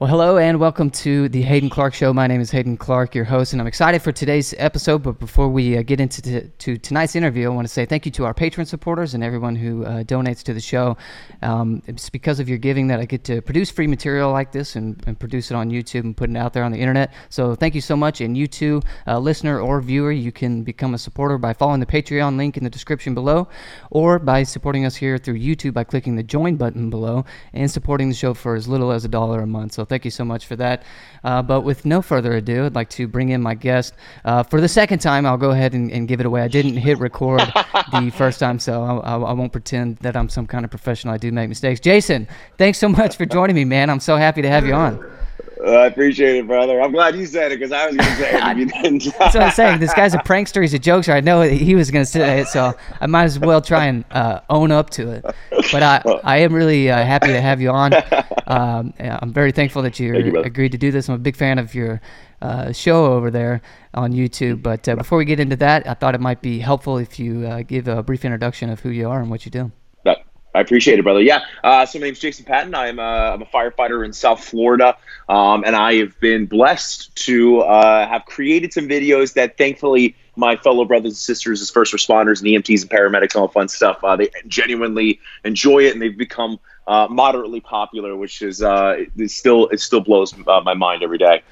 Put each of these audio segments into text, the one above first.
Well, hello and welcome to the Haden Clark Show. My name is Haden Clark, your host, and I'm excited for today's episode. But before we uh, get into t- to tonight's interview, I want to say thank you to our patron supporters and everyone who uh, donates to the show. Um, it's because of your giving that I get to produce free material like this and, and, produce it on YouTube and put it out there on the internet. So thank you so much. And you too, uh, listener or viewer, you can become a supporter by following the Patreon link in the description below, or by supporting us here through YouTube by clicking the join button below and supporting the show for as little as a dollar a month. So thank you so much for that. Uh, but with no further ado, I'd like to bring in my guest. Uh, for the second time, I'll go ahead and, and, give it away. I didn't hit record the first time, so I, I, I, won't pretend that I'm some kind of professional. I do make mistakes. Jason, thanks so much for joining me, man. I'm so happy to have you on. I appreciate it, brother. I'm glad you said it because I was going to say it if you didn't. That's what I'm saying. This guy's a prankster. He's a jokester. I know he was going to say it, so I might as well try and uh, own up to it. But I, I am really uh, happy to have you on. Um, I'm very thankful that you, you agreed to do this. I'm a big fan of your uh, show over there on YouTube. But uh, before we get into that, I thought it might be helpful if you uh, give a brief introduction of who you are and what you do. I appreciate it, brother. Yeah. Uh, so my name's Jason Patton. I'm a, I'm a firefighter in South Florida, um, and I have been blessed to uh, have created some videos that, thankfully, my fellow brothers and sisters as first responders and EMTs and paramedics and all fun stuff, uh, they genuinely enjoy it, and they've become uh, moderately popular, which is uh, still it still blows uh, my mind every day.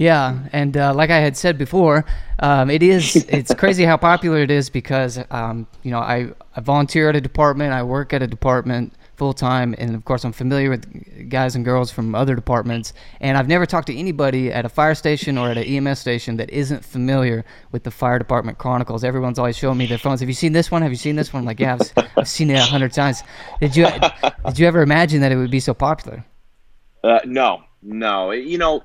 Yeah, and uh, like I had said before, um, it is it's crazy how popular it is because um, you know I, I volunteer at a department, I work at a department full time, and of course I'm familiar with guys and girls from other departments, and I've never talked to anybody at a fire station or at an EMS station that isn't familiar with the fire department chronicles. Everyone's always showing me their phones. Have you seen this one? Have you seen this one? I'm like, yeah, I've, I've seen it a hundred times. Did you did you ever imagine that it would be so popular? Uh, no, no. You know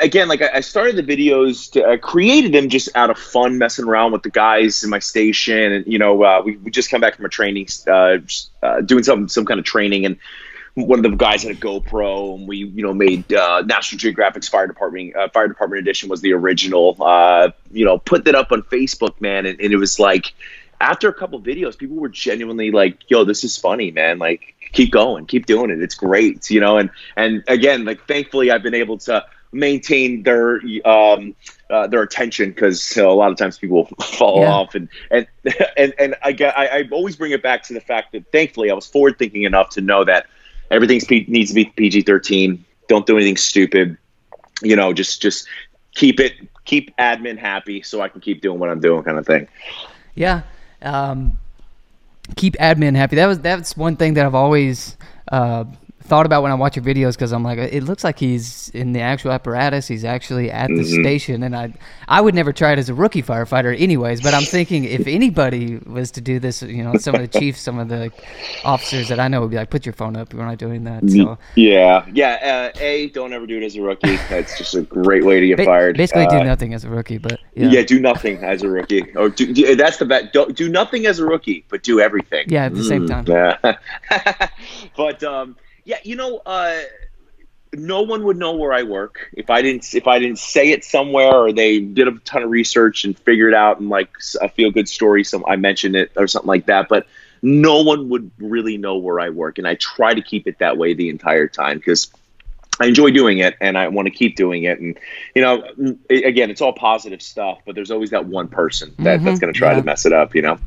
again, like I, started the videos, to, I created them just out of fun, messing around with the guys in my station, and you know, uh, we, we just come back from a training, uh, uh, doing some some kind of training, and one of the guys had a GoPro, and we you know made uh, National Geographic's Fire Department uh, Fire Department Edition was the original, uh, you know, put that up on Facebook, man, and, and it was like after a couple videos, people were genuinely like, "Yo, this is funny, man! Like, keep going, keep doing it. It's great, you know." And and again, like, thankfully, I've been able to maintain their um, uh, their attention because you know, a lot of times people fall yeah. off and and and and I, get, I I always bring it back to the fact that thankfully I was forward thinking enough to know that everything needs to be PG thirteen. Don't do anything stupid. You know, just just keep it keep admin happy so I can keep doing what I'm doing, kind of thing. Yeah. Um, keep admin happy. That was that's one thing that I've always uh, thought about when I watch your videos because I'm like, it looks like he's in the actual apparatus. He's actually at the mm-hmm. station, and I, I would never try it as a rookie firefighter, anyways. But I'm thinking if anybody was to do this, you know, some of the chiefs, some of the officers that I know would be like, put your phone up. We're not doing that. So yeah, yeah. Uh, a, don't ever do it as a rookie. That's just a great way to get ba- fired. Basically, uh, do nothing as a rookie, but yeah. yeah, do nothing as a rookie. Or do, do, that's the bet. Don't do nothing as a rookie, but do everything. Yeah, at the mm, same time. Yeah. but um yeah, you know, uh, no one would know where I work if I didn't if I didn't say it somewhere or they did a ton of research and figured it out and like a feel good story. Some I mentioned it or something like that, but no one would really know where I work, and I try to keep it that way the entire time because. I enjoy doing it and I want to keep doing it. And, you know, again, it's all positive stuff, but there's always that one person that, mm-hmm. that's going to try yeah. to mess it up, you know?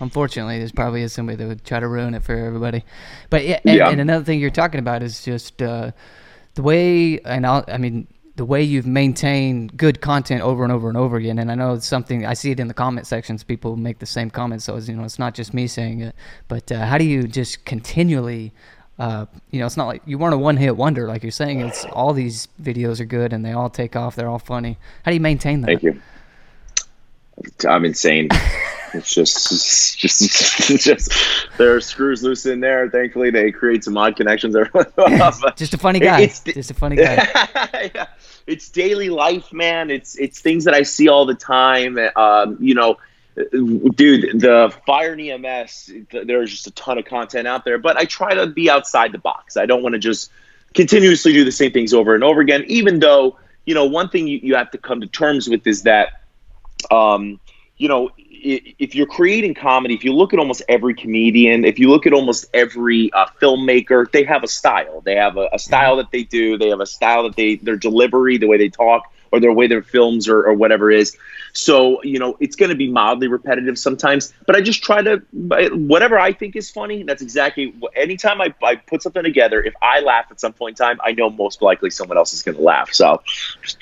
Unfortunately, there's probably is somebody that would try to ruin it for everybody. But yeah, and, yeah. and another thing you're talking about is just uh, the way, and I'll, I mean, the way you've maintained good content over and over and over again. And I know it's something I see it in the comment sections. People make the same comments, so you know it's not just me saying it. But uh, how do you just continually? Uh, you know, it's not like you weren't a one-hit wonder, like you're saying. It's all these videos are good and they all take off. They're all funny. How do you maintain that? Thank you. I'm insane. It's just, it's just, it's just there are screws loose in there. Thankfully, they create some odd connections. just a funny guy. It's, just a funny guy. yeah. It's daily life, man. It's it's things that I see all the time. Um, you know, dude, the fire and EMS. There's just a ton of content out there, but I try to be outside the box. I don't want to just continuously do the same things over and over again. Even though, you know, one thing you, you have to come to terms with is that. Um, you know, if you're creating comedy, if you look at almost every comedian, if you look at almost every uh, filmmaker, they have a style. They have a, a style that they do. They have a style that they their delivery, the way they talk, or their way their films or, or whatever is. So you know, it's going to be mildly repetitive sometimes. But I just try to whatever I think is funny. That's exactly anytime I, I put something together. If I laugh at some point in time, I know most likely someone else is going to laugh. So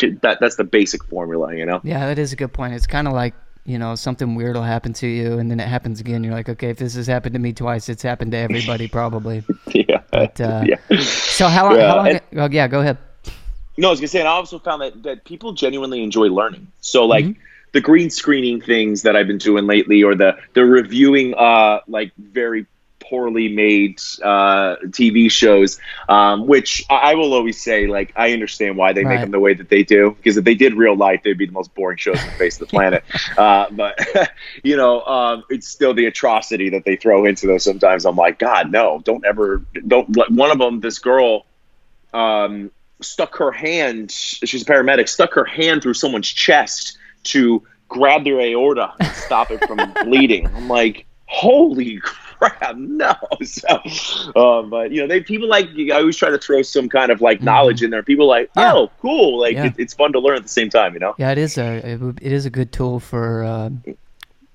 that that's the basic formula, you know. Yeah, that is a good point. It's kind of like you know something weird will happen to you and then it happens again you're like okay if this has happened to me twice it's happened to everybody probably yeah but uh, yeah. so how, yeah. how long and, oh, yeah go ahead no i was gonna say and i also found that that people genuinely enjoy learning so like mm-hmm. the green screening things that i've been doing lately or the the reviewing uh like very poorly made uh, TV shows, um, which I will always say, like, I understand why they right. make them the way that they do, because if they did real life, they'd be the most boring shows on the face of the planet. uh, but, you know, um, it's still the atrocity that they throw into those sometimes. I'm like, God, no, don't ever, don't. One of them, this girl, um, stuck her hand, she's a paramedic, stuck her hand through someone's chest to grab their aorta and stop it from bleeding. I'm like, holy crap, no. So, um, but you know, they people like I always try to throw some kind of like mm-hmm. knowledge in there. People like, yeah. oh, cool, like yeah. it, it's fun to learn at the same time, you know. Yeah, it is a it, is a good tool for uh,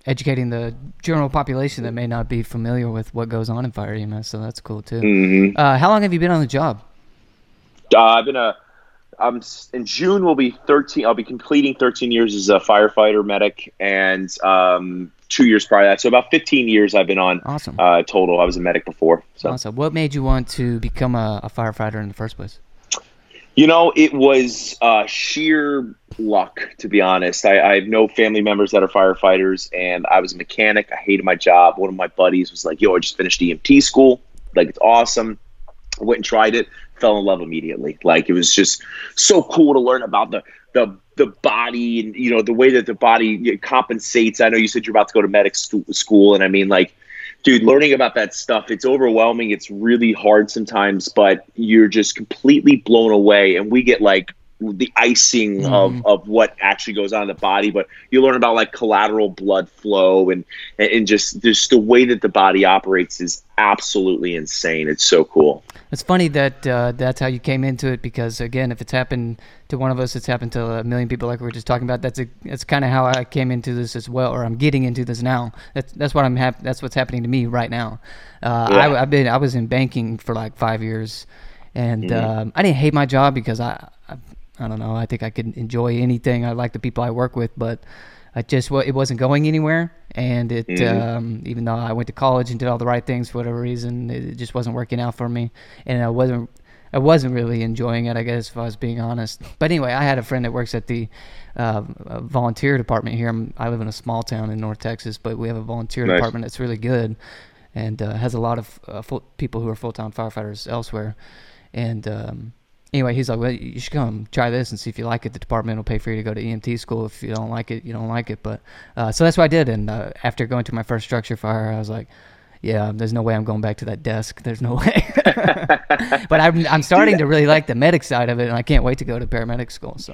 educating the general population that may not be familiar with what goes on in fire EMS. So that's cool too. Mm-hmm. Uh, how long have you been on the job? Uh, I've been a I'm in June. Will be 13. I'll be completing 13 years as a firefighter medic, and um, two years prior to that. So about 15 years I've been on. Awesome. Uh, total. I was a medic before. So. Awesome. What made you want to become a, a firefighter in the first place? You know, it was uh, sheer luck, to be honest. I, I, have no family members that are firefighters, and I was a mechanic. I hated my job. One of my buddies was like, "Yo, I just finished EMT school. Like, it's awesome." I went and tried it. Fell in love immediately. Like, it was just so cool to learn about the the the body and you know the way that the body compensates. I know you said you're about to go to medic school, and I mean like, dude, learning about that stuff it's overwhelming. It's really hard sometimes, but you're just completely blown away. And we get like the icing mm. of, of what actually goes on in the body, but you learn about like collateral blood flow and and just just the way that the body operates is absolutely insane. It's so cool. It's funny that uh, that's how you came into it because again, if it's happened to one of us, it's happened to a million people, like we were just talking about. That's a, that's kind of how I came into this as well, or I'm getting into this now. That's that's what I'm hap- That's what's happening to me right now. Uh, yeah. I, have been I was in banking for like five years, and mm-hmm. um, I didn't hate my job because I, I don't know. I think I could enjoy anything. I like the people I work with, but I just it wasn't going anywhere. And it mm-hmm. um, even though I went to college and did all the right things for whatever reason, it just wasn't working out for me, and I wasn't I wasn't really enjoying it. I guess if I was being honest. But anyway, I had a friend that works at the uh, volunteer department here. I'm, i live in a small town in North Texas, but we have a volunteer nice. department that's really good and uh, has a lot of uh, full, people who are full time firefighters elsewhere. And um, anyway, he's like, well, you should come try this and see if you like it. The department will pay for you to go to EMT school. If you don't like it, you don't like it. But uh, so that's what I did. And uh, after going to my first structure fire, I was like, yeah, there's no way I'm going back to that desk. There's no way. but I'm, I'm starting to really like the medic side of it, and I can't wait to go to paramedic school. So.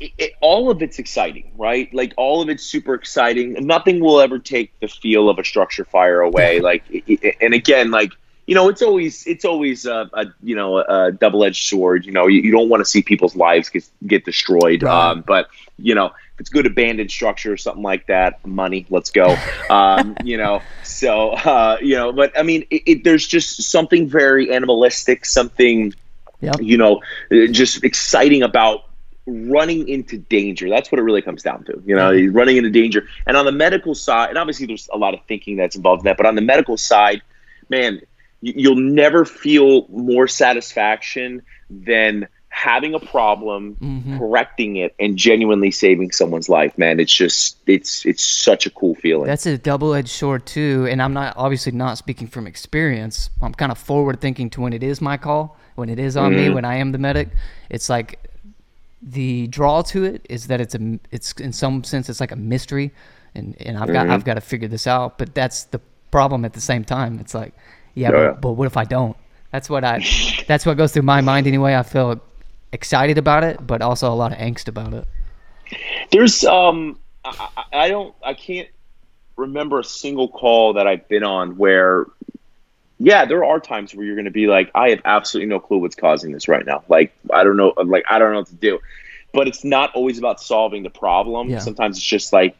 It, it, all of it's exciting, right? Like all of it's super exciting. Nothing will ever take the feel of a structure fire away. like, it, and again, like you know, it's always it's always a, a you know a double edged sword. You know, you, you don't want to see people's lives get get destroyed. Right. Um, but you know, if it's good abandoned structure or something like that, money, let's go. Um, you know, so uh, you know, but I mean, it, it, there's just something very animalistic, something yep. you know, just exciting about running into danger. That's what it really comes down to. You know, mm-hmm. running into danger. And on the medical side, and obviously there's a lot of thinking that's involved in that, but on the medical side, man you'll never feel more satisfaction than having a problem, mm-hmm. correcting it, and genuinely saving someone's life. Man, it's just it's it's such a cool feeling. That's a double edged sword too. And I'm not obviously not speaking from experience. I'm kind of forward thinking to when it is my call, when it is on mm-hmm. me, when I am the medic. It's like the draw to it is that it's a it's in some sense it's like a mystery, and and I've got mm-hmm. I've got to figure this out. But that's the problem at the same time. It's like yeah, oh, but, but what if I don't? That's what I. that's what goes through my mind anyway. I feel excited about it, but also a lot of angst about it. There's um I, I don't, I can't remember a single call that I've been on where, yeah, there are times where you're going to be like, I have absolutely no clue what's causing this right now. Like, I don't know, like, I don't know what to do. But it's not always about solving the problem. Yeah. Sometimes it's just like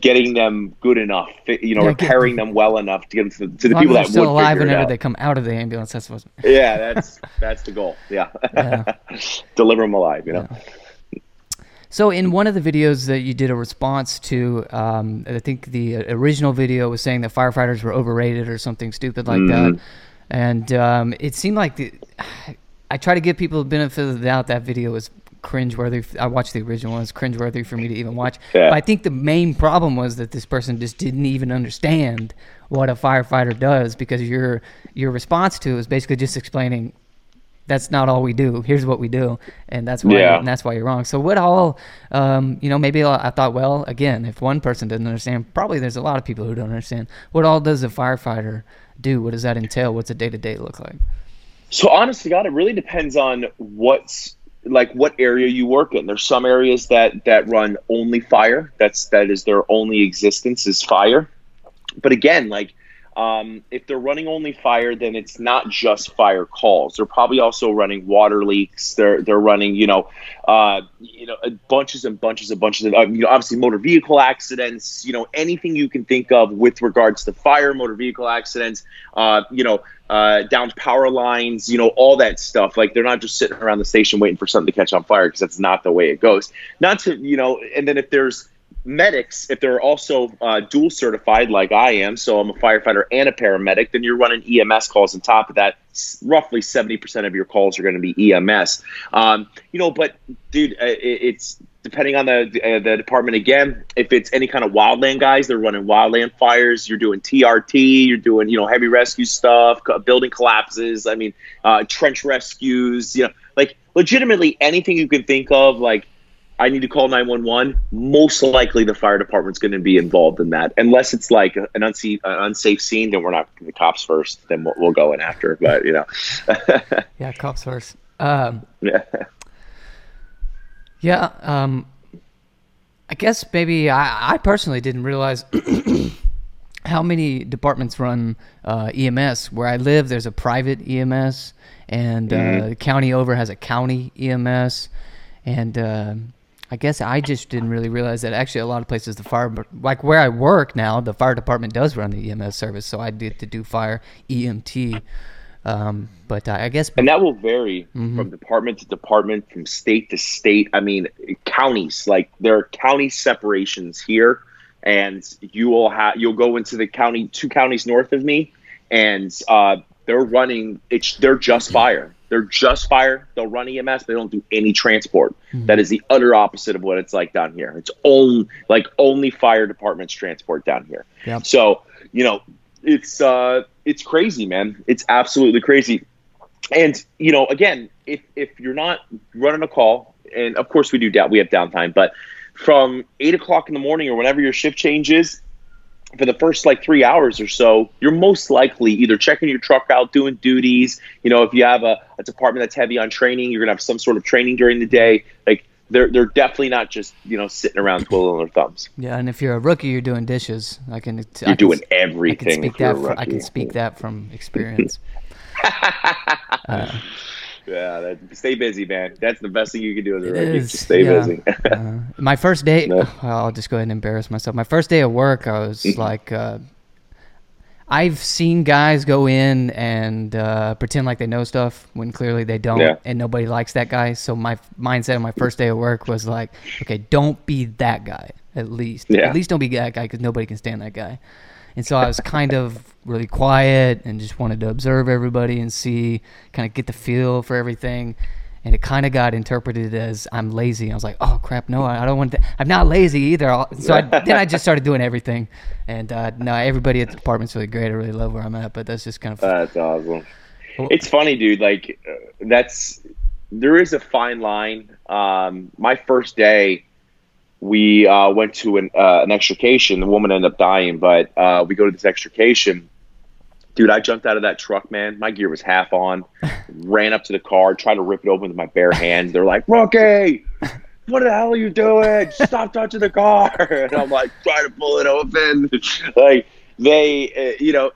getting them good enough, you know, Yeah, get- repairing them well enough to get them to, to the people that they're would still alive whenever they come out of the ambulance. That's what. Yeah, that's that's the goal. Yeah, Yeah. deliver them alive. You know. So in one of the videos that you did a response to, um, I think the original video was saying that firefighters were overrated or something stupid like Mm-hmm. that, and um, it seemed like the, I try to give people the benefit of the doubt. That video was cringeworthy. I watched the original one; it's cringeworthy for me to even watch. Yeah. But I think the main problem was that this person just didn't even understand what a firefighter does because your your response to it was basically just explaining that's not all we do. Here's what we do, and that's why Yeah. and that's why you're wrong. So what all, um, you know, maybe I I thought, well, again, if one person doesn't understand, probably there's a lot of people who don't understand. What all does a firefighter do? What does that entail? What's a day to day look like? So honestly, God, it really depends on what's like what area you work in. There's some areas that that run only fire. That's that is their only existence is fire. But again, like um, if they're running only fire, then it's not just fire calls. They're probably also running water leaks. They're they're running, you know, uh, you know, bunches and bunches and bunches of, uh, you know, obviously motor vehicle accidents. You know, anything you can think of with regards to fire, motor vehicle accidents. Uh, you know, uh, down power lines. You know, all that stuff. Like they're not just sitting around the station waiting for something to catch on fire because that's not the way it goes. Not to you know, and then if there's medics, if they're also uh, dual certified like I am, so I'm a firefighter and a paramedic, then you're running EMS calls on top of that. Roughly 70% of your calls are going to be EMS. Um, you know, but dude, uh, it, it's depending on the uh, the department again. If it's any kind of wildland guys, they're running wildland fires. You're doing TRT. You're doing you know heavy rescue stuff, building collapses. I mean, uh, trench rescues. You know, like legitimately anything you can think of, like. I need to call 911, most likely the fire department's going to be involved in that. Unless it's like an unsafe, an unsafe scene, then we're not the cops first. Then we'll, we'll go in after. But you know, Yeah, cops first. Um, yeah, yeah, um, I guess maybe I, I personally didn't realize how many departments run uh, EMS. Where I live, there's a private EMS, and uh, the county over has a county EMS, and uh, I guess I just didn't really realize that actually a lot of places the fire, like where I work now, the fire department does run the EMS service, so I did to do fire EMT. Um, but I guess and that will vary from department to department, from state to state. I mean, counties like there are county separations here, and you will have you'll go into the county two counties north of me, and uh, they're running it's they're just fire. They're just fire. They'll run EMS. They don't do any transport. That is the utter opposite of what it's like down here. It's own like only fire departments transport down here. Yep. So you know, it's uh, it's crazy, man. It's absolutely crazy. And you know, again, if if you're not running a call, and of course we do down, we have downtime, but from eight o'clock in the morning or whenever your shift changes, for the first like three hours or so, you're most likely either checking your truck out, doing duties. You know, if you have a, a department that's heavy on training, you're gonna have some sort of training during the day. Like they're they're definitely not just you know sitting around twiddling their thumbs. Yeah, and if you're a rookie, you're doing dishes. I can. I You're can doing s- I can speak that. a I can speak that from experience. Uh, Yeah, that, stay busy, man. That's the best thing you can do as a rookie. is, Just stay yeah. busy. Uh, my first day. No. I'll just go ahead and embarrass myself. My first day of work, I was Mm-hmm. like, uh, I've seen guys go in and uh, pretend like they know stuff when clearly they don't, Yeah. and nobody likes that guy. So my f- mindset on my first day of work was like, okay, don't be that guy. At least, Yeah. at least don't be that guy because nobody can stand that guy. And so I was kind of really quiet and just wanted to observe everybody and see, kind of get the feel for everything. And it kind of got interpreted as I'm lazy. I was like, oh crap, no, I don't want to. I'm not lazy either. I'll- So I, then I just started doing everything. And uh, no, everybody at the department's really great. I really love where I'm at, but that's just kind of That's awesome. Well- It's funny, dude. Like, uh, that's there is a fine line. Um, my first day, we uh, went to an uh, an extrication. The woman ended up dying, but uh, we go to this extrication. Dude, I jumped out of that truck, man. My gear was half on. ran up to the car, tried to rip it open with my bare hands. They're like, "Rookie, what the hell are you doing? Stop touching the car. And I'm like, trying to pull it open. like they, uh, you know,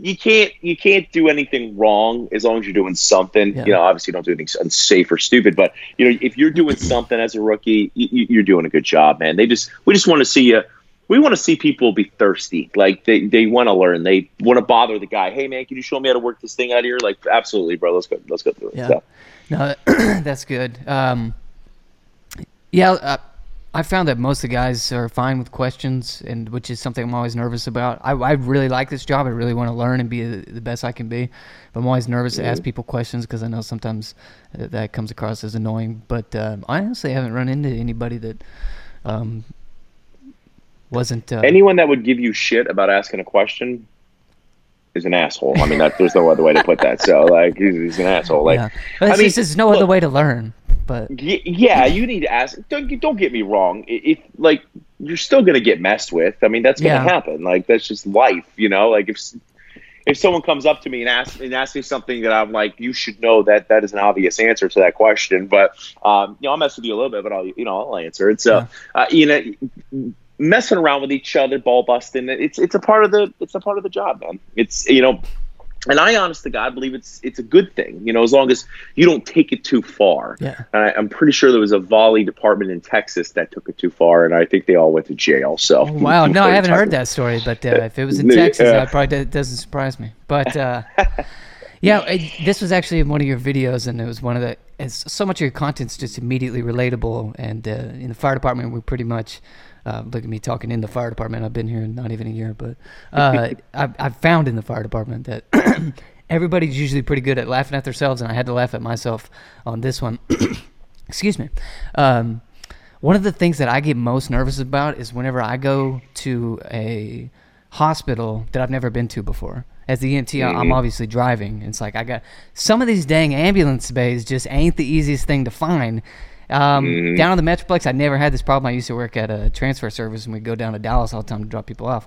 you can't you can't do anything wrong as long as you're doing something. Yeah. You know, obviously don't do anything unsafe or stupid, but you know, if you're doing something as a rookie, you, you're doing a good job, man. They just we just want to see you. We want to see people be thirsty, like they, they want to learn. They want to bother the guy. Hey man, can you show me how to work this thing out here? Like absolutely, bro. Let's go. Let's go through it. Yeah. So, No, that's good. Um, yeah, uh, I found that most of the guys are fine with questions, and which is something I'm always nervous about. I, I really like this job. I really want to learn and be the, the best I can be. But I'm always nervous to ask people questions because I know sometimes uh, that comes across as annoying. But um, I honestly haven't run into anybody that um, wasn't. Uh, anyone that would give you shit about asking a question is an asshole. I mean, that, there's no other way to put that. So like, he's, he's an asshole. Like, yeah. I mean, just there's no other way to learn. But Y- yeah, you need to ask. Don't don't get me wrong. If like you're still gonna get messed with. I mean, that's gonna Yeah. happen. Like that's just life, you know. Like if if someone comes up to me and asks and asks me something that I'm like, you should know that that is an obvious answer to that question. But um, you know, I'll mess with you a little bit, but I'll you know I'll answer it. So uh, you know. Messing around with each other, ball busting. It's it's a part of the it's a part of the job, man. It's you know, and I honest to God believe it's it's a good thing. You know, as long as you don't take it too far. yeah. And I, I'm pretty sure there was a volley department in Texas that took it too far, and I think they all went to jail. So Oh, wow, no, I haven't heard that story, but uh, if it was in. Texas, that probably do- doesn't surprise me. But uh, yeah, I, this was actually in one of your videos, and it was one of the. So much of your content's just immediately relatable, and uh, in the fire department, we pretty much. Uh, look at me talking in the fire department. I've been here not even a year, but uh, I've, I've found in the fire department that everybody's usually pretty good at laughing at themselves, and I had to laugh at myself on this one. Excuse me. Um, one of the things that I get most nervous about is whenever I go to a hospital that I've never been to before. As the EMT, I- I'm obviously driving. It's like I got some of these dang ambulance bays just ain't the easiest thing to find. Um, Mhm. Down on the Metroplex, I never had this problem. I used to work at a transfer service, and we'd go down to Dallas all the time to drop people off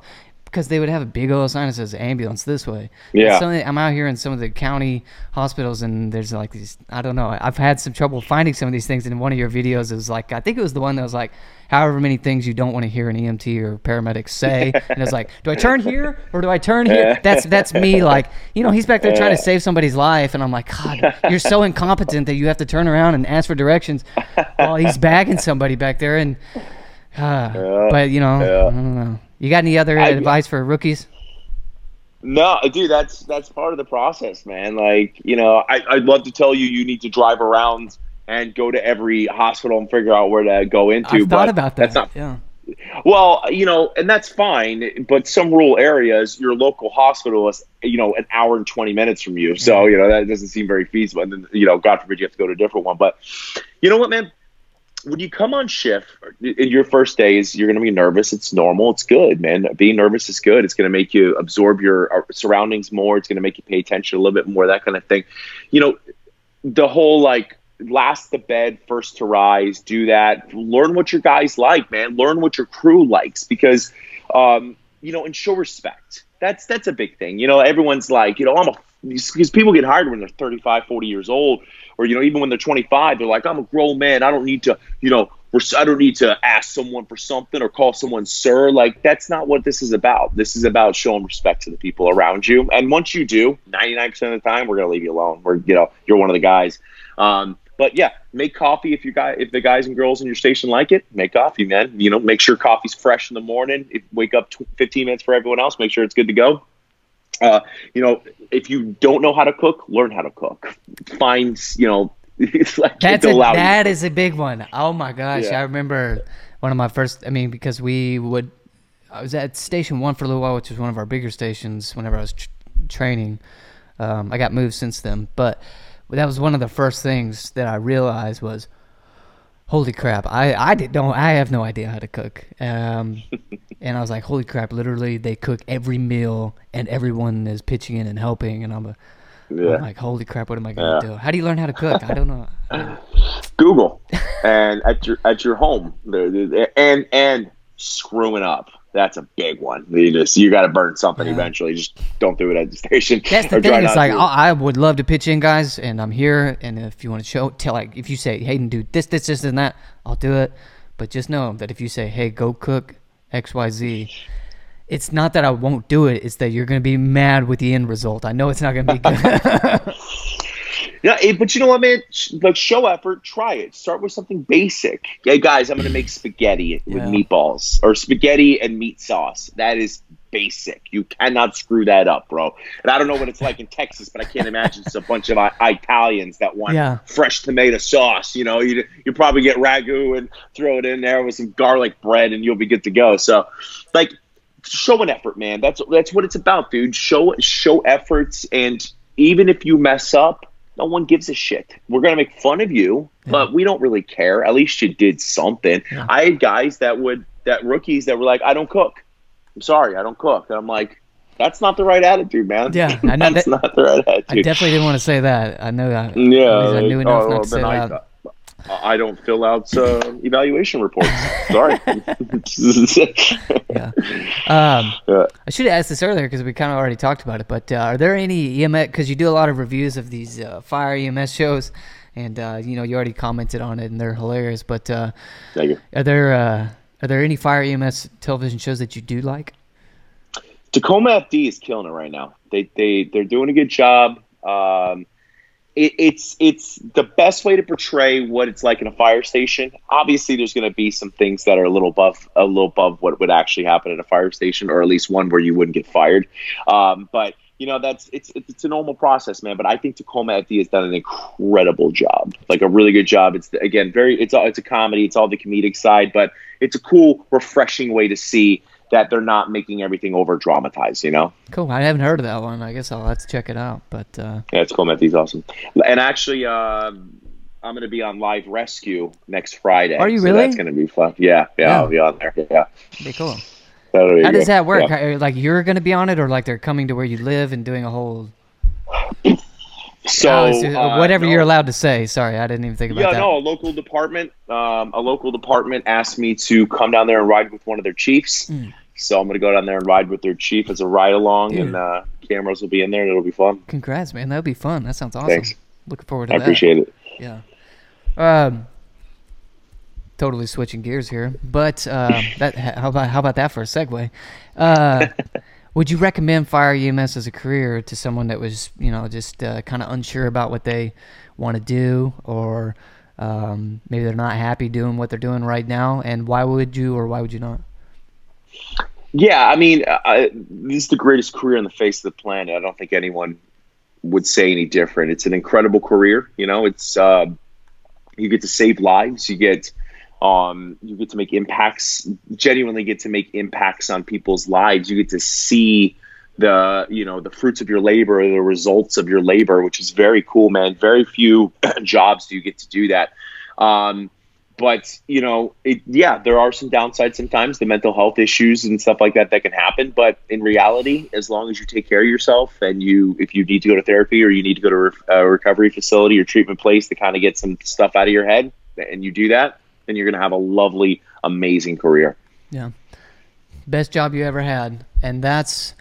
because they would have a big old sign that says ambulance this way. Yeah. I'm out here in some of the county hospitals, and there's like these. I don't know. I've had some trouble finding some of these things. And in one of your videos, it was like I think it was the one that was like, however many things you don't want to hear an EMT or paramedic say, and it's like, do I turn here or do I turn here? That's that's me. Like you know, he's back there trying to save somebody's life, and I'm like, God, you're so incompetent that you have to turn around and ask for directions while he's bagging somebody back there, and. Uh, Yeah. but you know, Yeah. I don't know. You got any other I- advice for rookies? No, dude, that's that's part of the process, man. Like, you know, I, I'd love to tell you you need to drive around and go to every hospital and figure out where to go into. I've thought about that. That's not yeah. well, you know, and that's fine. But some rural areas, your local hospital is, you know, an hour and twenty minutes from you. So you know that doesn't seem very feasible. And then, you know, God forbid you have to go to a different one. But you know what, man? When you come on shift in your first days, you're going to be nervous. It's normal. It's good, man. Being nervous is good. It's going to make you absorb your uh, surroundings more. It's going to make you pay attention a little bit more. That kind of thing. You know, the whole like last to bed, first to rise, do that. Learn what your guys like, man. Learn what your crew likes because, um, you know, and show respect. That's that's a big thing. You know, everyone's like, you know, I'm a because people get hired when they're 35, 40 years old, or you know, even when they're 25, they're like, I'm a grown man. I don't need to, you know, I don't need to ask someone for something or call someone sir. Like that's not what this is about. This is about showing respect to the people around you. And once you do, 99% of the time, we're gonna leave you alone. We're you know, you're one of the guys. Um, but yeah, make coffee if you guy if the guys and girls in your station like it. Make coffee, man. You know, make sure coffee's fresh in the morning. If, wake up tw 15 minutes for everyone else. Make sure it's good to go. Uh, you know, if you don't know how to cook, learn how to cook. Find you know, it's like That's a, that is a big one. Oh my gosh, Yeah. I remember one of my first. I mean, because we would, I was at Station One for a little while, which was one of our bigger stations. Whenever I was tr- training, um, I got moved since then, but that was one of the first things that I realized was, holy crap! I I did, don't I have no idea how to cook. Um, and I was like, holy crap! Literally, they cook every meal, and everyone is pitching in and helping, and I'm a. Yeah. am like, holy crap! What am I gonna do? How do you learn how to cook? I don't know. Google and at your at your home, and and screwing up. That's a big one. You just you got to burn something Yeah. eventually. Just don't do it at the station. That's the thing. It's like to. I I would love to pitch in, guys, and I'm here. And if you want to show, tell like if you say, Haden, do this, this, this, and that, I'll do it. But just know that if you say, hey, go cook X, Y, Z, it's not that I won't do it. It's that you're gonna be mad with the end result. I know it's not gonna be good. Yeah, eh, but you know what, man? Like show effort, try it. Start with something basic. Hey guys, I'm gonna make spaghetti with Yeah. meatballs or spaghetti and meat sauce. That is basic. You cannot screw that up, bro. And I don't know what it's like in Texas, but I can't imagine it's a bunch of I- Italians that want Yeah. fresh tomato sauce. You know, you you probably get ragu and throw it in there with some garlic bread, and you'll be good to go. So, like, show an effort, man. That's that's what it's about, dude. Show show efforts, and even if you mess up, no one gives a shit. We're gonna make fun of you, but we don't really care. At least you did something. I had guys that would that rookies that were like, I don't cook. I'm sorry, I don't cook. And I'm like, that's not the right attitude, man. Yeah, I know that's that- not the right attitude. I definitely didn't want to say that. I know that. Yeah, I knew enough oh, not to say I, that. I don't fill out uh, evaluation reports. Sorry. Yeah. Um, Yeah. I should have asked this earlier because we kind of already talked about it. But uh, are there any EMS? Because you do a lot of reviews of these uh, fire EMS shows, and uh, you know you already commented on it, and they're hilarious. But uh, are there uh, are there any fire EMS television shows that you do like? Tacoma FD is killing it right now. They they they're doing a good job. Um, it, it's it's the best way to portray what it's like in a fire station. Obviously, there's going to be some things that are a little above a little above what would actually happen at a fire station, or at least one where you wouldn't get fired. Um, but you know that's it's it's a normal process, man. But I think Tacoma FD has done an incredible job, like a really good job. It's again very it's all it's a comedy, it's all the comedic side, but it's a cool, refreshing way to see that they're not making everything over dramatized. You know. Cool. I haven't heard of that one. I guess I'll have to check it out. But uh, Yeah, it's cool, Matthew's awesome. And actually, uh, I'm going to be on Live Rescue next Friday. Are you so really? That's going to be fun. Yeah, yeah, Yeah. I'll be on there. Yeah. be cool. That'll be How does that work? Yeah. Like you're going to be on it, or like they're coming to where you live and doing a whole So, Oh, uh, whatever no. you're allowed to say. Sorry, I didn't even think about it. Yeah, that. no, a local department, um, a local department asked me to come down there and ride with one of their chiefs. Hmm. So I'm going to go down there and ride with their chief as a ride along, Dude. and uh, cameras will be in there, and it'll be fun. Congrats, man. That'll be fun. That sounds awesome. Thanks. Looking forward to I that. appreciate it. Yeah. Um. Totally switching gears here, but uh, that how about how about that for a segue? Uh, would you recommend fire EMS as a career to someone that was you know just uh, kind of unsure about what they want to do, or um, maybe they're not happy doing what they're doing right now? And why would you or why would you not? Yeah, I mean, I, this is the greatest career on the face of the planet. I don't think anyone would say any different. It's an incredible career. You know, it's uh, you get to save lives. You get um, you get to make impacts. Genuinely get to make impacts on people's lives. You get to see the you know the fruits of your labor, the results of your labor, which is very cool, man. Very few jobs do you get to do that. Um, but you know, it, yeah, there are some downsides sometimes, the mental health issues and stuff like that that can happen. But in reality, as long as you take care of yourself and you, if you need to go to therapy or you need to go to a recovery facility or treatment place to kind of get some stuff out of your head, and you do that, then you're going to have a lovely, amazing career. Yeah. Best job you ever had. And that's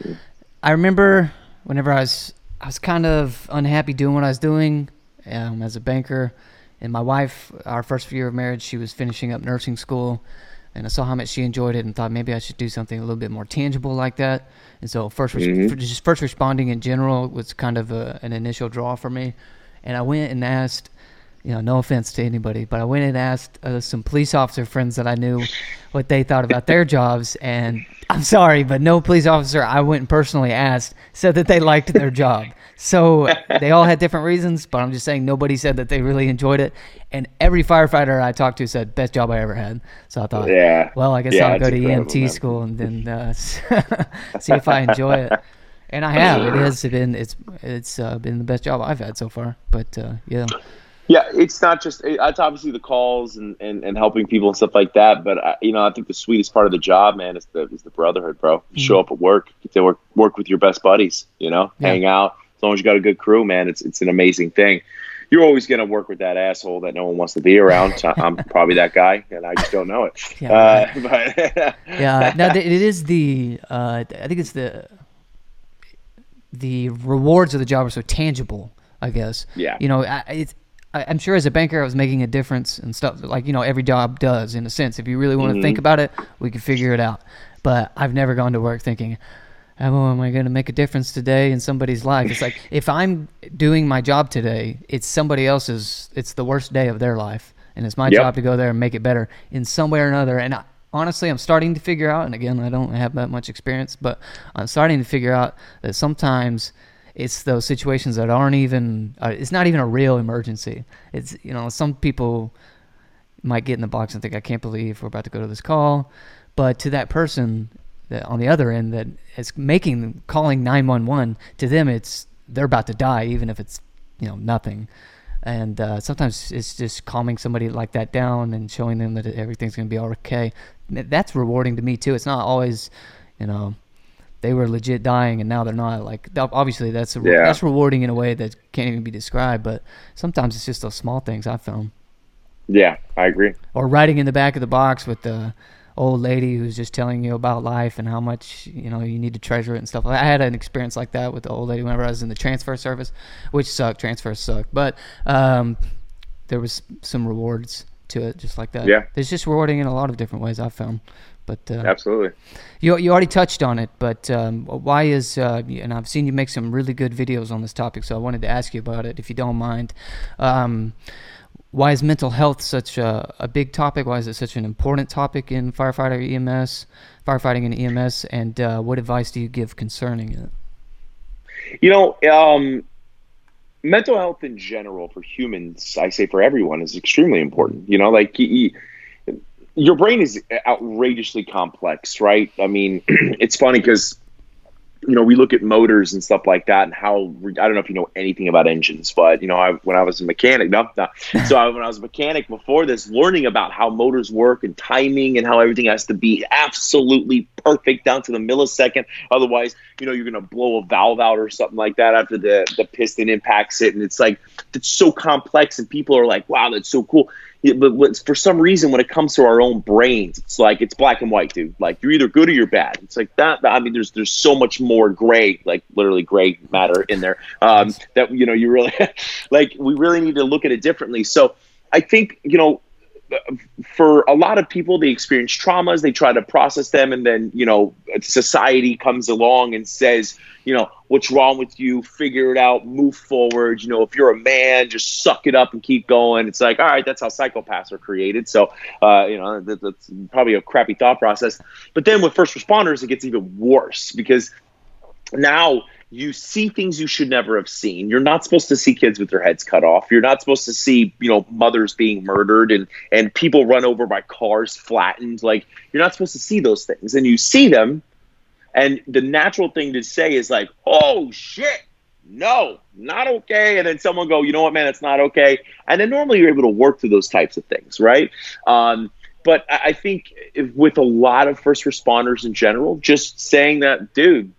I remember whenever I was I was kind of unhappy doing what I was doing um, as a banker and my wife our first year of marriage she was finishing up nursing school and I saw how much she enjoyed it and thought maybe I should do something a little bit more tangible like that. And so first Mhm. just first responding in general was kind of a, an initial draw for me. And I went and asked you know, no offense to anybody, but I went and asked uh, some police officer friends that I knew what they thought about their jobs, and I'm sorry, but no police officer I went and personally asked said that they liked their job. So they all had different reasons, but I'm just saying nobody said that they really enjoyed it, and every firefighter I talked to said best job I ever had. So I thought, Yeah. well, I guess Yeah, I'll go to EMT man. school and then uh, see if I enjoy it. And I have. It has been it's it's uh, been the best job I've had so far. But uh, yeah. Yeah, it's not just it- it's obviously the calls and, and, and helping people and stuff like that. But I, you know, I think the sweetest part of the job, man, is the is the brotherhood, bro. You show up at work, get to work work with your best buddies. You know, Yeah. hang out. As long as you got a good crew, man, it's it's an amazing thing. you're always going to work with that asshole that no one wants to be around. I'm probably that guy, and I just don't know it. Yeah, uh, but yeah. Now it is the. Uh, I think it's the. The rewards of the job are so tangible. I guess. Yeah. You know, it's. I'm sure as a banker, I was making a difference and stuff like you know every job does in a sense. If you really want to mm-hmm. think about it, we can figure it out. But I've never gone to work thinking, how am I going to make a difference today in somebody's life? It's like if I'm doing my job today, it's somebody else's. It's the worst day of their life, and it's my yep. job to go there and make it better in some way or another. And I, honestly, I'm starting to figure out. And again, I don't have that much experience, but I'm starting to figure out that sometimes it's those situations that aren't even. Uh, it's not even a real emergency. It's you know some people might get in the box and think I can't believe we're about to go to this call, but to that person that on the other end that is making calling 911 to them it's they're about to die even if it's you know nothing and uh, sometimes it's just calming somebody like that down and showing them that everything's going to be okay that's rewarding to me too it's not always you know they were legit dying and now they're not like obviously that's a, yeah. that's rewarding in a way that can't even be described but sometimes it's just those small things i found yeah i agree or writing in the back of the box with the old lady who's just telling you about life and how much you know you need to treasure it and stuff. I had an experience like that with the old lady whenever I was in the transfer service, which sucked. Transfers suck, but um, there was some rewards to it, just like that. Yeah, it's just rewarding in a lot of different ways. I've found. But uh, absolutely, you you already touched on it. But um, why is uh, and I've seen you make some really good videos on this topic, so I wanted to ask you about it, if you don't mind. Um, why is mental health such a, a big topic? Why is it such an important topic in firefighter EMS, firefighting and EMS? And uh, what advice do you give concerning it? You know, um, mental health in general for humans, I say for everyone, is extremely important. You know, like your brain is outrageously complex, right? I mean, it's funny because you know, we look at motors and stuff like that, and how I don't know if you know anything about engines, but you know, I, when I was a mechanic, no, no. so I, when I was a mechanic before this, learning about how motors work and timing and how everything has to be absolutely perfect down to the millisecond. Otherwise, you know, you're gonna blow a valve out or something like that after the the piston impacts it, and it's like it's so complex, and people are like, "Wow, that's so cool." But for some reason when it comes to our own brains it's like it's black and white dude. Like you're either good or you're bad. It's like that i mean there's there's so much more gray like literally gray matter in there um, that you know you really like we really need to look at it differently. So i think you know for a lot of people they experience traumas they try to process them and then you know society comes along and says you know what's wrong with you? Figure it out move forward. You know if you're a man just suck it up and keep going. It's like all right that's how psychopaths are created. So uh, you know that, that's probably a crappy thought process. But then with first responders it gets even worse because now you see things you should never have seen. You're not supposed to see kids with their heads cut off. You're not supposed to see, you know, mothers being murdered and and people run over by cars flattened. Like you're not supposed to see those things. And you see them and the natural thing to say is like, "Oh shit. No, not okay." And then someone go, "You know what, man, it's not okay." And then normally you're able to work through those types of things, right? Um, but I think with a lot of first responders in general, just saying that, dude,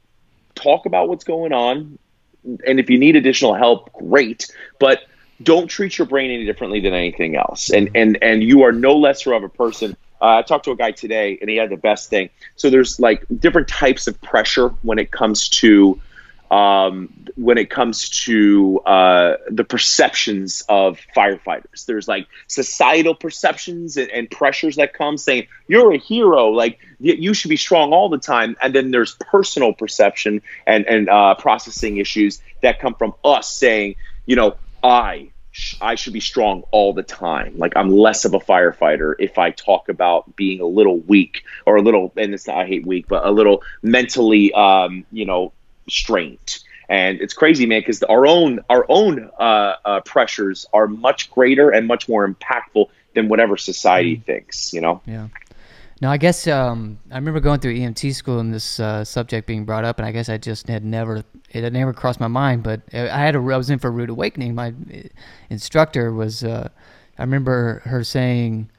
talk about what's going on. And if you need additional help, great. But don't treat your brain any differently than anything else. And and and you are no lesser of a person. Uh, I talked to a guy today, and he had the best thing. So there's like different types of pressure when it comes to um, when it comes to uh, the perceptions of firefighters. There's like societal perceptions and, and, pressures that come saying you're a hero, like you should be strong all the time. And then there's personal perception and and uh, processing issues that come from us saying, you know, I I should be strong all the time. Like I'm less of a firefighter if I talk about being a little weak or a little, and it's not, I hate weak, but a little mentally, um, you know, strained. And it's crazy, man, because our own our own uh, uh, pressures are much greater and much more impactful than whatever society mm. thinks. You know. Yeah. Now, I guess um, I remember going through EMT school and this uh, subject being brought up, and I guess I just had never it had never crossed my mind. But I had a I was in for a rude awakening. My uh, instructor was uh, I remember her saying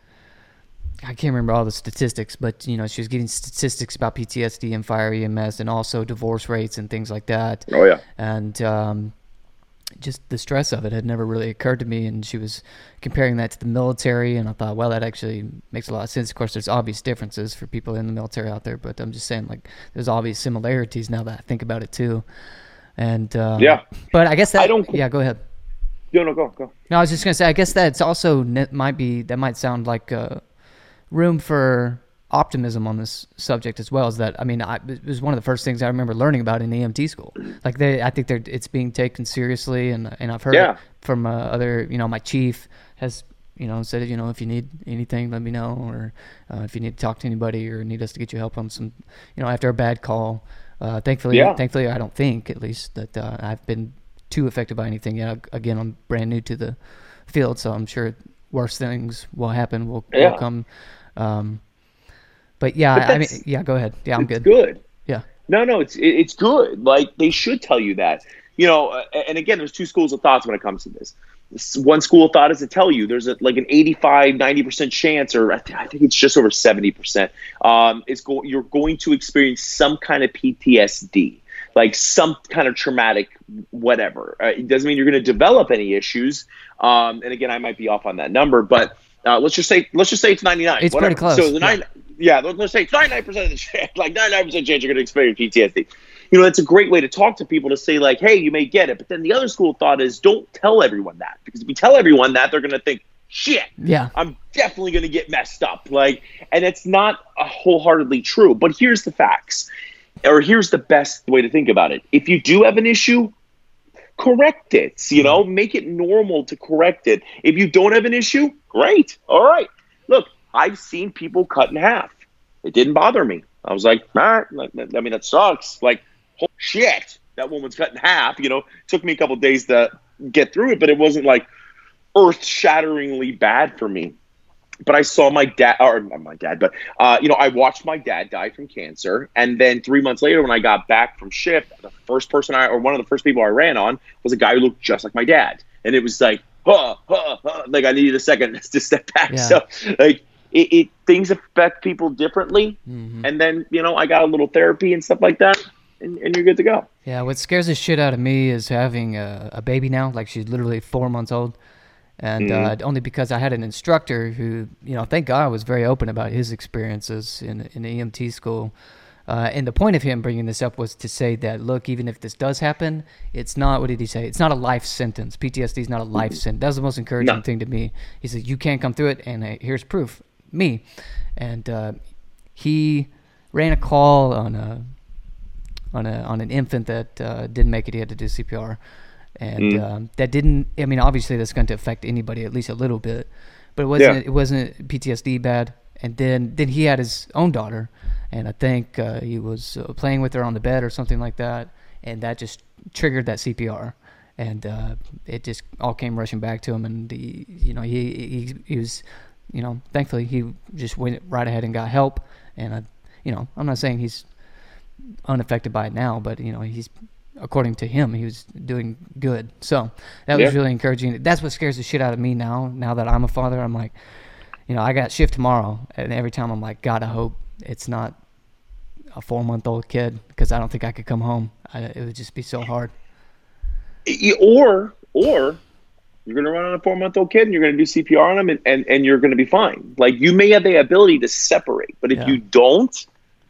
I can't remember all the statistics, but you know, she was getting statistics about PTSD and fire EMS, and also divorce rates and things like that. Oh yeah. And um, just the stress of it had never really occurred to me. And she was comparing that to the military, and I thought, well, that actually makes a lot of sense. Of course, there's obvious differences for people in the military out there, but I'm just saying, like, there's obvious similarities now that I think about it too. And um, Yeah. but I guess that I don't- Yeah, go ahead. No, no, go, go. No, I was just gonna say. I guess that's also might be that might sound like uh, room for optimism on this subject as well. Is that I mean, I, it was one of the first things I remember learning about in EMT school. Like they, I think they're it's being taken seriously, and and I've heard Yeah. from uh, other. You know, my chief has you know said you know if you need anything, let me know, or uh, if you need to talk to anybody or need us to get you help on some, you know, after a bad call. Uh, thankfully, Yeah. thankfully, I don't think at least that uh, I've been too affected by anything yet. Again, I'm brand new to the field, so I'm sure worse things will happen. Will, Yeah. will come. Um, but yeah, But I, mean, yeah, go ahead. Yeah, I'm it's good. good. Yeah, No, no, it's it's good. Like they should tell you that. You know, uh, and again, there's two schools of thoughts when it comes to this. This- One school of thought is to tell you there's a, like an 85, 90% chance, or I, th- I think it's just over 70%. Um, it's go- you're going to experience some kind of PTSD, like some kind of traumatic whatever. Uh, it doesn't mean you're going to develop any issues. Um, and again, I might be off on that number, but uh, let's just say let's just say it's 99. It's whatever. pretty close, So the yeah. nine, yeah, let's let's say it's 99% of the chance, like 99% chance you're going to experience PTSD. You know, that's a great way to talk to people to say, like, hey, you may get it. But then the other school of thought is don't tell everyone that. Because if you tell everyone that, they're going to think, shit, yeah, I'm definitely going to get messed up. Like, and it's not a wholeheartedly true. But here's the facts, or here's the best way to think about it. If you do have an issue, correct it. You know, mm-hmm. make it normal to correct it. If you don't have an issue, great. All right. Look, I've seen people cut in half. It didn't bother me. I was like, all right. I mean, that sucks. Like, holy shit, that woman's cut in half. You know, took me a couple days to get through it, but it wasn't like earth shatteringly bad for me. But I saw my dad, or not my dad, but uh, you know, I watched my dad die from cancer, and then three months later, when I got back from shift, the first person I, or one of the first people I ran on, was a guy who looked just like my dad, and it was like, huh, huh, huh, like I needed a second to step back. Yeah. So, like, it, it things affect people differently, Mhm. and then you know, I got a little therapy and stuff like that, and, and you're good to go. yeah. What scares the shit out of me is having a, a baby now. Like she's literally four months old, and uh, only because I had an instructor who, you know, thank God was very open about his experiences in in EMT school. Uh, and the point of him bringing this up was to say that, look, even if this does happen, it's not, what did he say? It's not a life sentence. PTSD is not a life sentence. That was the most encouraging No. thing to me. He said, you can't come through it, and uh, here's proof. Me. And uh, he ran a call on a, on, a, on an infant that uh, didn't make it. He had to do CPR. And Mm. um, that didn't, I mean, obviously that's going to affect anybody at least a little bit, but it wasn't, Yeah. it wasn't PTSD bad. And then, then he had his own daughter, and I think uh, he was uh, playing with her on the bed or something like that, and that just triggered that CPR, and uh, it just all came rushing back to him, and he, you know, he, he he was, you know, thankfully he just went right ahead and got help, and I, you know, I'm not saying he's unaffected by it now, but you know, he's according to him, he was doing good. So that was Yeah. really encouraging. That's what scares the shit out of me now. Now that I'm a father, I'm like, you know, I got shift tomorrow, and every time I'm like, God, I hope it's not a four month old kid because I don't think I could come home. I, it would just be so hard. Or or you're going to run on a four month old kid and you're going to do CPR on him and, and, and you're going to be fine. Like you may have the ability to separate, but if Yeah. you don't,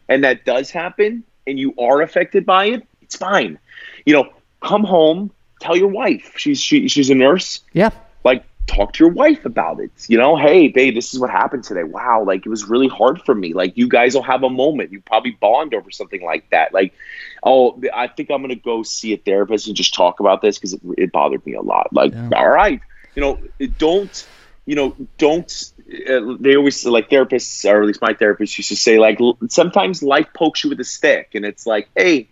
and that does happen, and you are affected by it, it's fine. You know, come home, tell your wife. She's she, she's a nurse. Yeah, Like talk to your wife about it. You know, hey babe, this is what happened today. Wow, like it was really hard for me. Like you guys will have a moment. You probably bond over something like that. Like, oh, I think I'm gonna go see a therapist and just talk about this because it, it bothered me a lot. Like, Yeah. all right, you know, don't. You know, don't. Uh, they always like therapists, or at least my therapist used to say, like sometimes life pokes you with a stick, and it's like, hey,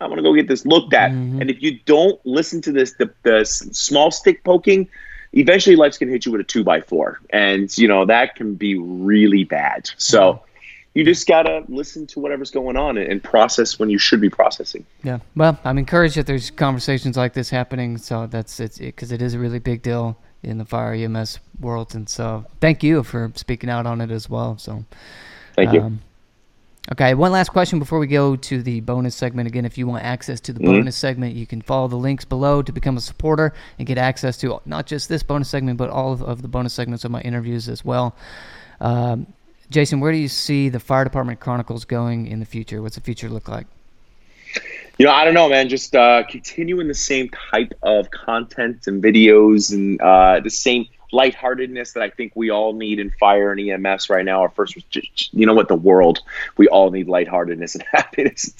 I want to go get this looked at. Mhm. And if you don't listen to this, the, the small stick poking, eventually life's gonna hit you with a two by four, and you know that can be really bad. So you just gotta listen to whatever's going on and, and process when you should be processing. yeah. Well, I'm encouraged that there's conversations like this happening. So that's it's because it is a really big deal in the fire EMS world, and so thank you for speaking out on it as well. So Thank you. Um, Okay, one last question before we go to the bonus segment. Again, if you want access to the mm-hmm. bonus segment, you can follow the links below to become a supporter and get access to not just this bonus segment, but all of, of the bonus segments of my interviews as well. Um, Jason, where do you see the Fire Department Chronicles going in the future? What's the future look like? You know, I don't know, man. Just uh, continuing the same type of content and videos and uh, the same lightheartedness that I think we all need in fire and EMS right now. Our first, you know what, the world, we all need lightheartedness and happiness.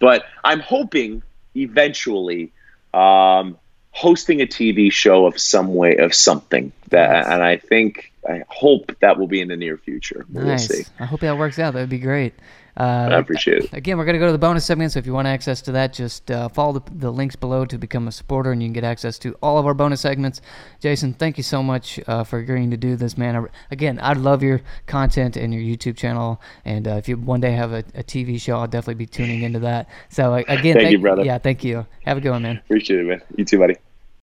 but I'm hoping eventually um, hosting a TV show of some way of something that, and I think I hope that will be in the near future. Nice. We'll I hope that works out. That'd be great. Uh, I appreciate it. Again, we're going to go to the bonus segment, so if you want access to that, just uh, follow the, the, links below to become a supporter, and you can get access to all of our bonus segments. Jason, thank you so much uh, for agreeing to do this, man. I, again, I love your content and your YouTube channel, and uh, if you one day have a, a, TV show, I'll definitely be tuning into that. So again, thank, thank, you, brother. Yeah, thank you. Have a good one, man. Appreciate it, man. You too, buddy.